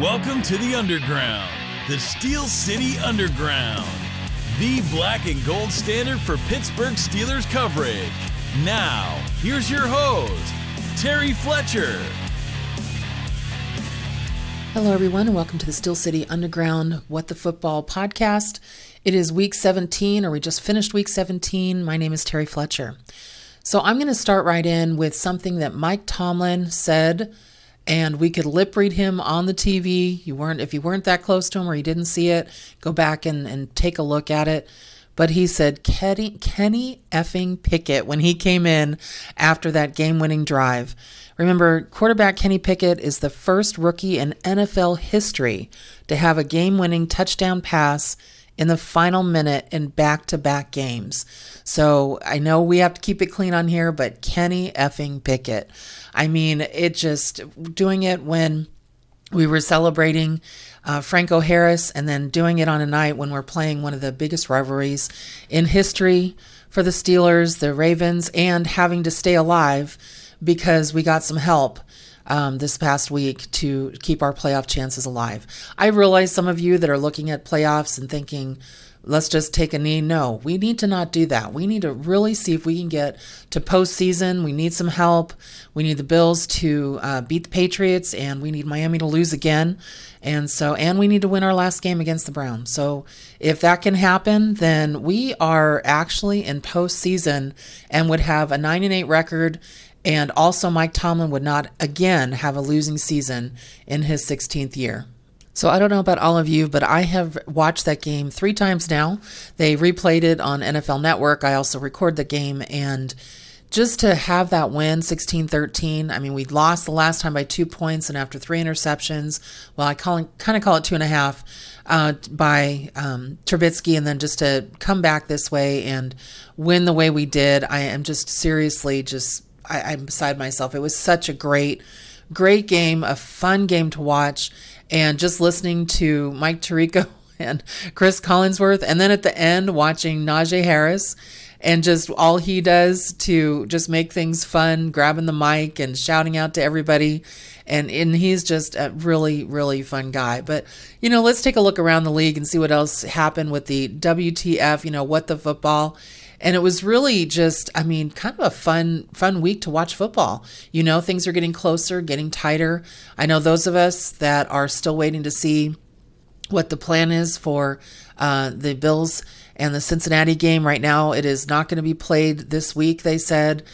Welcome to the Underground, the Steel City Underground, the black and gold standard for Pittsburgh Steelers coverage. Now, here's your host, Terry Fletcher. Hello, everyone, and welcome to the Steel City Underground What the Football podcast. It is week 17, or we just finished week 17. My name is Terry Fletcher. So I'm going to start right in with something that Mike Tomlin said and we could lip read him on the TV. You weren't if you weren't that close to him or you didn't see it, go back and, and take a look at it. But he said Kenny Kenny effing Pickett when he came in after that game-winning drive. Remember, quarterback Kenny Pickett is the first rookie in NFL history to have a game-winning touchdown pass in the final minute in back to back games. So I know we have to keep it clean on here, but Kenny effing Pickett. I mean, it just doing it when we were celebrating uh, Franco Harris and then doing it on a night when we're playing one of the biggest rivalries in history for the Steelers, the Ravens, and having to stay alive because we got some help um, this past week to keep our playoff chances alive. I realize some of you that are looking at playoffs and thinking, let's just take a knee. No, we need to not do that. We need to really see if we can get to postseason. We need some help. We need the Bills to uh, beat the Patriots, and we need Miami to lose again. And so, and we need to win our last game against the Browns. So, if that can happen, then we are actually in postseason and would have a nine and eight record and also, Mike Tomlin would not again have a losing season in his 16th year. So I don't know about all of you, but I have watched that game three times now. They replayed it on NFL Network. I also record the game and just to have that win 16 13 i mean we lost the last time by two points and after three interceptions well i call kind of call it two and a half uh, by um, Trubisky, and then just to come back this way and win the way we did i am just seriously just I, I'm beside myself. It was such a great, great game, a fun game to watch, and just listening to Mike Tirico and Chris Collinsworth, and then at the end watching Najee Harris and just all he does to just make things fun, grabbing the mic and shouting out to everybody. And, and he's just a really, really fun guy. But, you know, let's take a look around the league and see what else happened with the WTF, you know, what the football and it was really just i mean kind of a fun fun week to watch football. You know things are getting closer getting tighter. I know those of us that are still waiting to see what the plan is for uh, the bills and the cincinnati game. Right now it is not going to be played this week they said.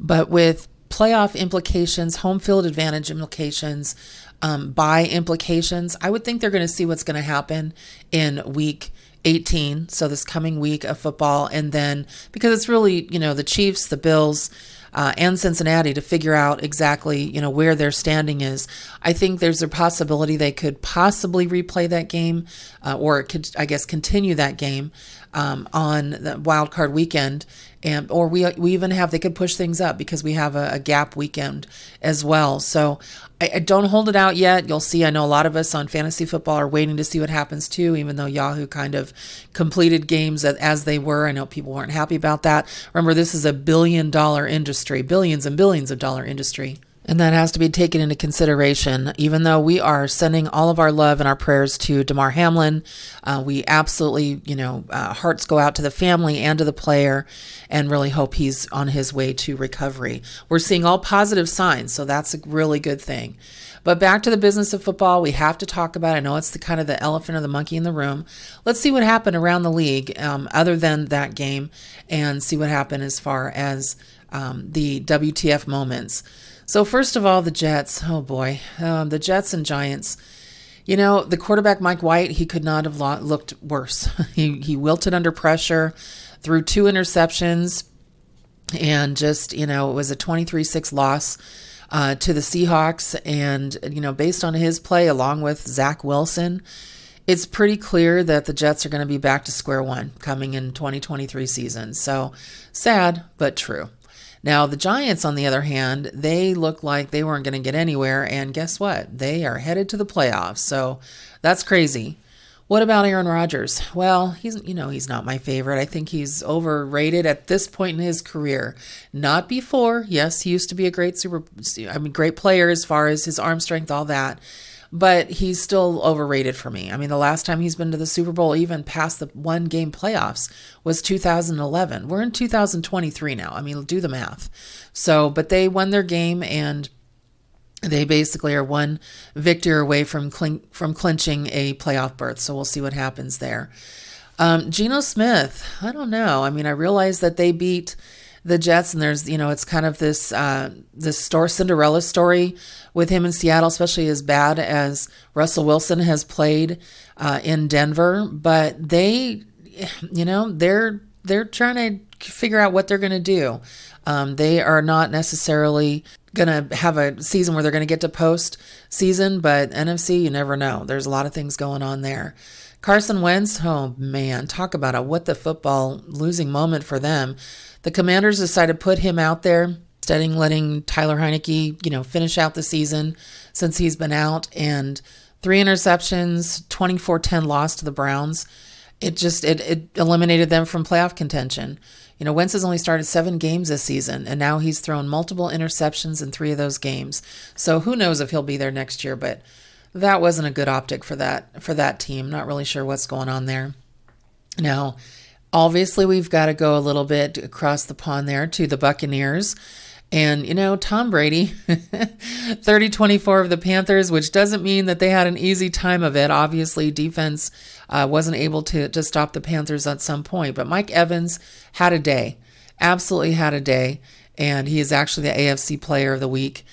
But with playoff implications home field advantage implications um, by implications i would think they're going to see what's going to happen in week 18, so this coming week of football, and then because it's really, you know, the Chiefs, the Bills, uh, and Cincinnati to figure out exactly, you know, where their standing is. I think there's a possibility they could possibly replay that game, uh, or could, I guess, continue that game um, on the wild card weekend, and or we we even have they could push things up because we have a, a gap weekend as well. So I, I, don't hold it out yet. You'll see. I know a lot of us on fantasy football are waiting to see what happens too. Even though Yahoo kind of completed games as, as they were, I know people weren't happy about that. Remember, this is a billion dollar industry, billions and billions of dollar industry. And that has to be taken into consideration. Even though we are sending all of our love and our prayers to Damar Hamlin, uh, we absolutely, you know, uh, hearts go out to the family and to the player and really hope he's on his way to recovery. We're seeing all positive signs, so that's a really good thing. But back to the business of football, we have to talk about. I know it's the kind of the elephant or the monkey in the room. Let's see what happened around the league, um, other than that game, and see what happened as far as um, the WTF moments. So, first of all, the Jets. Oh boy, um, the Jets and Giants. You know, the quarterback Mike White, he could not have lo- looked worse. he he wilted under pressure, threw two interceptions, and just you know it was a 23-6 loss uh, to the Seahawks. And you know, based on his play, along with Zach Wilson, it's pretty clear that the Jets are going to be back to square one coming in 2023 season. So sad, but true. Now, the Giants, on the other hand, they look like they weren't going to get anywhere. And guess what? They are headed to the playoffs. So that's crazy. What about Aaron Rodgers? Well, he's you know he's not my favorite. I think he's overrated at this point in his career. Not before. Yes, he used to be a great super. I mean, great player as far as his arm strength, all that. But he's still overrated for me. I mean, the last time he's been to the Super Bowl, even past the one game playoffs, was 2011. We're in 2023 now. I mean, do the math. So, but they won their game and they basically are one victory away from from clinching a playoff berth. So we'll see what happens there. Um, Geno Smith, I don't know. I mean, I realize that they beat the Jets, and there's you know it's kind of this uh, this store Cinderella story with him in Seattle, especially as bad as Russell Wilson has played uh, in Denver. But they, you know, they're they're trying to figure out what they're going to do. Um, they are not necessarily going to have a season where they're going to get to post season, but NFC, you never know. There's a lot of things going on there. Carson Wentz, oh man, talk about a what the football losing moment for them. The Commanders decided to put him out there instead of letting Tyler Heinicke, you know, finish out the season since he's been out and three interceptions, 24-10 loss to the Browns. It just it, it eliminated them from playoff contention. You know, Wentz has only started seven games this season, and now he's thrown multiple interceptions in three of those games. So who knows if he'll be there next year? But that wasn't a good optic for that for that team. Not really sure what's going on there. Now, obviously, we've got to go a little bit across the pond there to the Buccaneers. And, you know, Tom Brady, 30 24 of the Panthers, which doesn't mean that they had an easy time of it. Obviously, defense uh, wasn't able to, to stop the Panthers at some point. But Mike Evans had a day, absolutely had a day. And he is actually the AFC player of the week.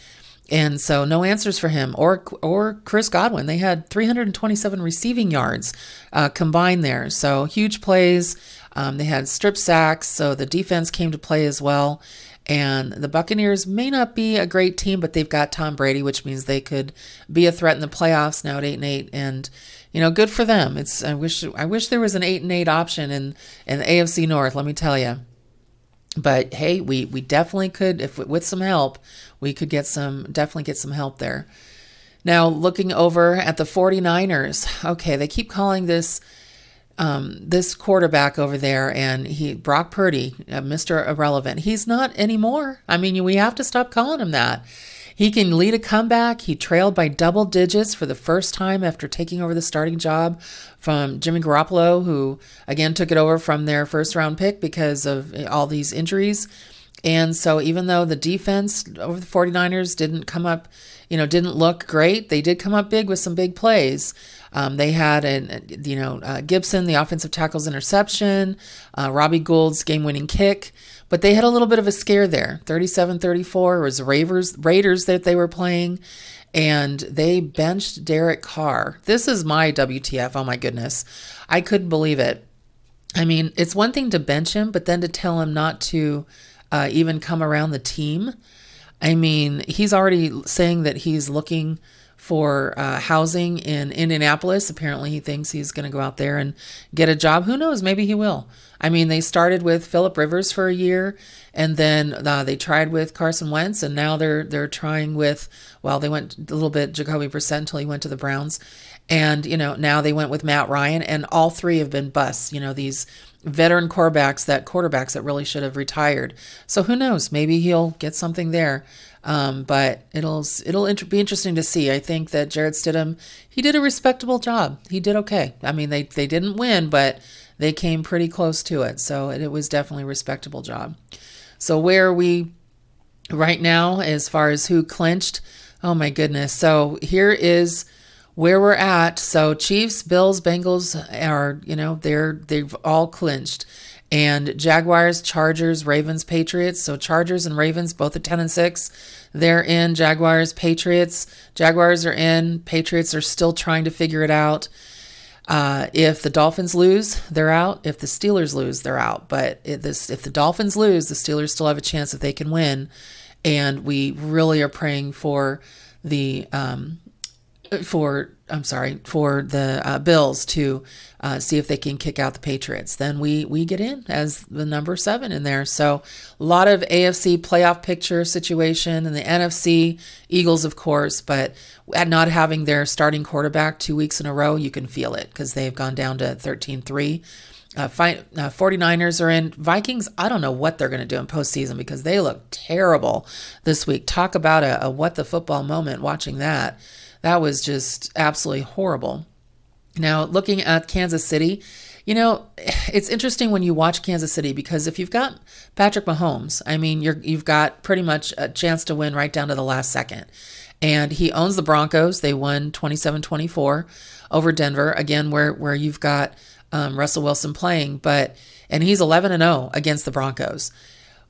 And so no answers for him or or Chris Godwin. They had 327 receiving yards uh, combined there. So huge plays. Um, they had strip sacks, so the defense came to play as well. And the Buccaneers may not be a great team, but they've got Tom Brady, which means they could be a threat in the playoffs now at eight and eight. And you know, good for them. It's I wish I wish there was an eight and eight option in in the AFC North. Let me tell you. But hey, we we definitely could if with some help, we could get some definitely get some help there. Now, looking over at the 49ers, okay, they keep calling this um, this quarterback over there, and he Brock Purdy, uh, Mr. Irrelevant. He's not anymore. I mean, we have to stop calling him that. He can lead a comeback. He trailed by double digits for the first time after taking over the starting job from Jimmy Garoppolo, who again took it over from their first round pick because of all these injuries. And so, even though the defense over the 49ers didn't come up, you know, didn't look great, they did come up big with some big plays. Um, they had, an, you know, uh, Gibson, the offensive tackle's interception, uh, Robbie Gould's game winning kick, but they had a little bit of a scare there. 37 34 was Ravers, Raiders that they were playing, and they benched Derek Carr. This is my WTF. Oh my goodness. I couldn't believe it. I mean, it's one thing to bench him, but then to tell him not to uh, even come around the team. I mean, he's already saying that he's looking for uh, housing in Indianapolis. Apparently, he thinks he's going to go out there and get a job. Who knows? Maybe he will. I mean, they started with Philip Rivers for a year, and then uh, they tried with Carson Wentz, and now they're they're trying with well, they went a little bit Jacoby Brissett until he went to the Browns, and you know now they went with Matt Ryan, and all three have been busts. You know these veteran quarterbacks that quarterbacks that really should have retired. So who knows? Maybe he'll get something there. Um, but it'll it'll inter- be interesting to see. I think that Jarrett Stidham he did a respectable job. He did okay. I mean they they didn't win, but they came pretty close to it. So it, it was definitely a respectable job. So where are we right now as far as who clinched? Oh my goodness. So here is where we're at. So Chiefs, Bills, Bengals are, you know, they're they've all clinched and Jaguars, Chargers, Ravens, Patriots. So Chargers and Ravens both at 10 and 6. They're in. Jaguars, Patriots. Jaguars are in. Patriots are still trying to figure it out. Uh, if the Dolphins lose, they're out. If the Steelers lose, they're out. But if, this, if the Dolphins lose, the Steelers still have a chance that they can win. And we really are praying for the um, for I'm sorry for the uh, Bills to uh, see if they can kick out the Patriots. Then we we get in as the number seven in there. So a lot of AFC playoff picture situation and the NFC Eagles, of course, but at not having their starting quarterback two weeks in a row, you can feel it because they've gone down to 13-3. Uh, fi- uh, 49ers are in. Vikings, I don't know what they're going to do in postseason because they look terrible this week. Talk about a, a what the football moment watching that. That was just absolutely horrible. Now, looking at Kansas City, you know, it's interesting when you watch Kansas City because if you've got Patrick Mahomes, I mean, you're you've got pretty much a chance to win right down to the last second. And he owns the Broncos. They won 27-24 over Denver, again where where you've got um, Russell Wilson playing, but and he's 11 and 0 against the Broncos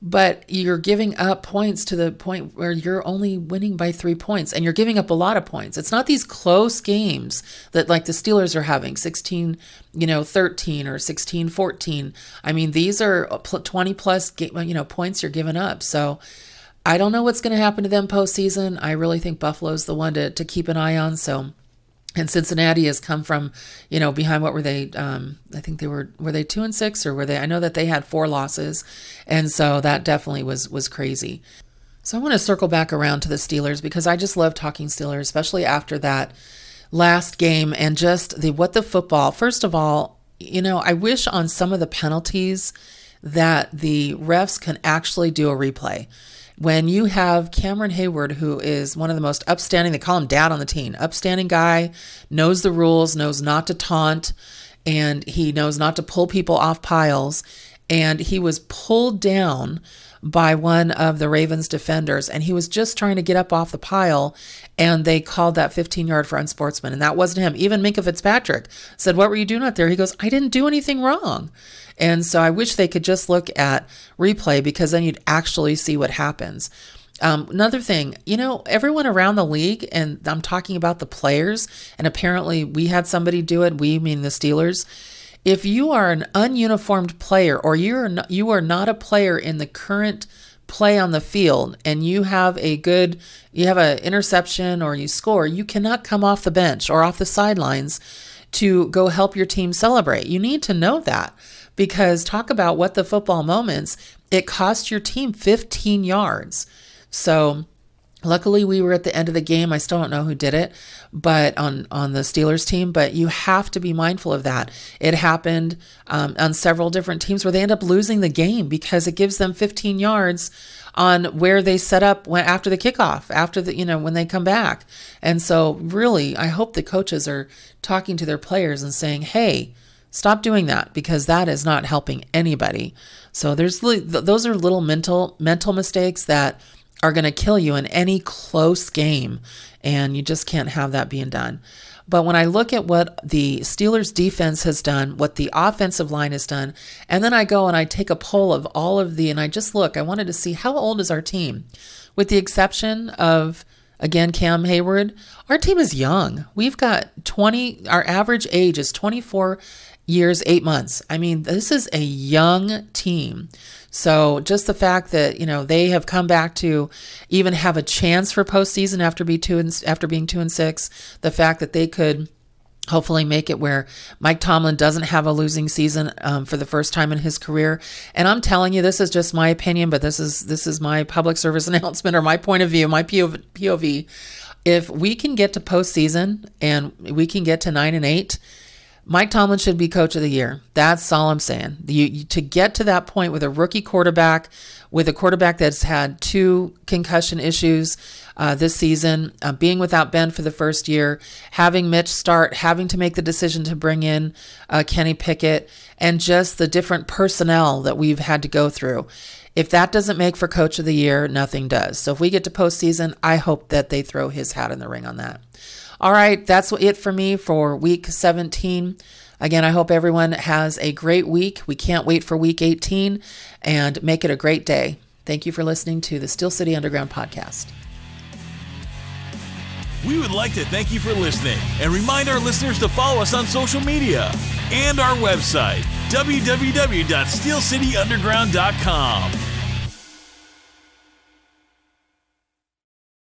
but you're giving up points to the point where you're only winning by three points and you're giving up a lot of points. It's not these close games that like the Steelers are having 16, you know, 13 or 16, 14. I mean, these are 20 plus, you know, points you're giving up. So I don't know what's going to happen to them postseason. I really think Buffalo's the one to, to keep an eye on. So and Cincinnati has come from, you know, behind what were they? Um, I think they were were they two and six or were they? I know that they had four losses, and so that definitely was was crazy. So I want to circle back around to the Steelers because I just love talking Steelers, especially after that last game and just the what the football. First of all, you know, I wish on some of the penalties that the refs can actually do a replay when you have Cameron Heyward, who is one of the most upstanding, they call him dad on the team, upstanding guy, knows the rules, knows not to taunt, and he knows not to pull people off piles. And he was pulled down by one of the Ravens defenders, and he was just trying to get up off the pile, and they called that 15 yard for unsportsman, and that wasn't him. Even Minkah Fitzpatrick said, "What were you doing out there?" He goes, "I didn't do anything wrong." And so I wish they could just look at replay because then you'd actually see what happens. Um, another thing, you know, everyone around the league, and I'm talking about the players, and apparently we had somebody do it. We mean the Steelers. If you are an ununiformed player, or you're not, you are not a player in the current play on the field, and you have a good, you have an interception, or you score, you cannot come off the bench or off the sidelines to go help your team celebrate. You need to know that because talk about what the football moments, it cost your team 15 yards. So luckily we were at the end of the game. I still don't know who did it, but on on the Steelers team, but you have to be mindful of that. It happened um, on several different teams where they end up losing the game because it gives them 15 yards on where they set up after the kickoff, after the you know when they come back. And so really, I hope the coaches are talking to their players and saying, "Hey, Stop doing that because that is not helping anybody. So there's those are little mental mental mistakes that are going to kill you in any close game and you just can't have that being done. But when I look at what the Steelers defense has done, what the offensive line has done, and then I go and I take a poll of all of the and I just look, I wanted to see how old is our team? With the exception of again Cam Heyward, our team is young. We've got 20 our average age is 24 years, eight months. I mean, this is a young team. So just the fact that you know they have come back to even have a chance for postseason after be two and after being two and six, the fact that they could hopefully make it where Mike Tomlin doesn't have a losing season um, for the first time in his career. And I'm telling you, this is just my opinion, but this is this is my public service announcement or my point of view, my POV. If we can get to postseason and we can get to nine and eight Mike Tomlin should be coach of the year. That's all I'm saying. You, you, to get to that point with a rookie quarterback, with a quarterback that's had two concussion issues uh, this season, uh, being without Ben for the first year, having Mitch start, having to make the decision to bring in uh, Kenny Pickett, and just the different personnel that we've had to go through. If that doesn't make for coach of the year, nothing does. So if we get to postseason, I hope that they throw his hat in the ring on that. All right, that's it for me for week 17. Again, I hope everyone has a great week. We can't wait for week 18 and make it a great day. Thank you for listening to the Steel City Underground podcast. We would like to thank you for listening and remind our listeners to follow us on social media and our website, www.steelcityunderground.com.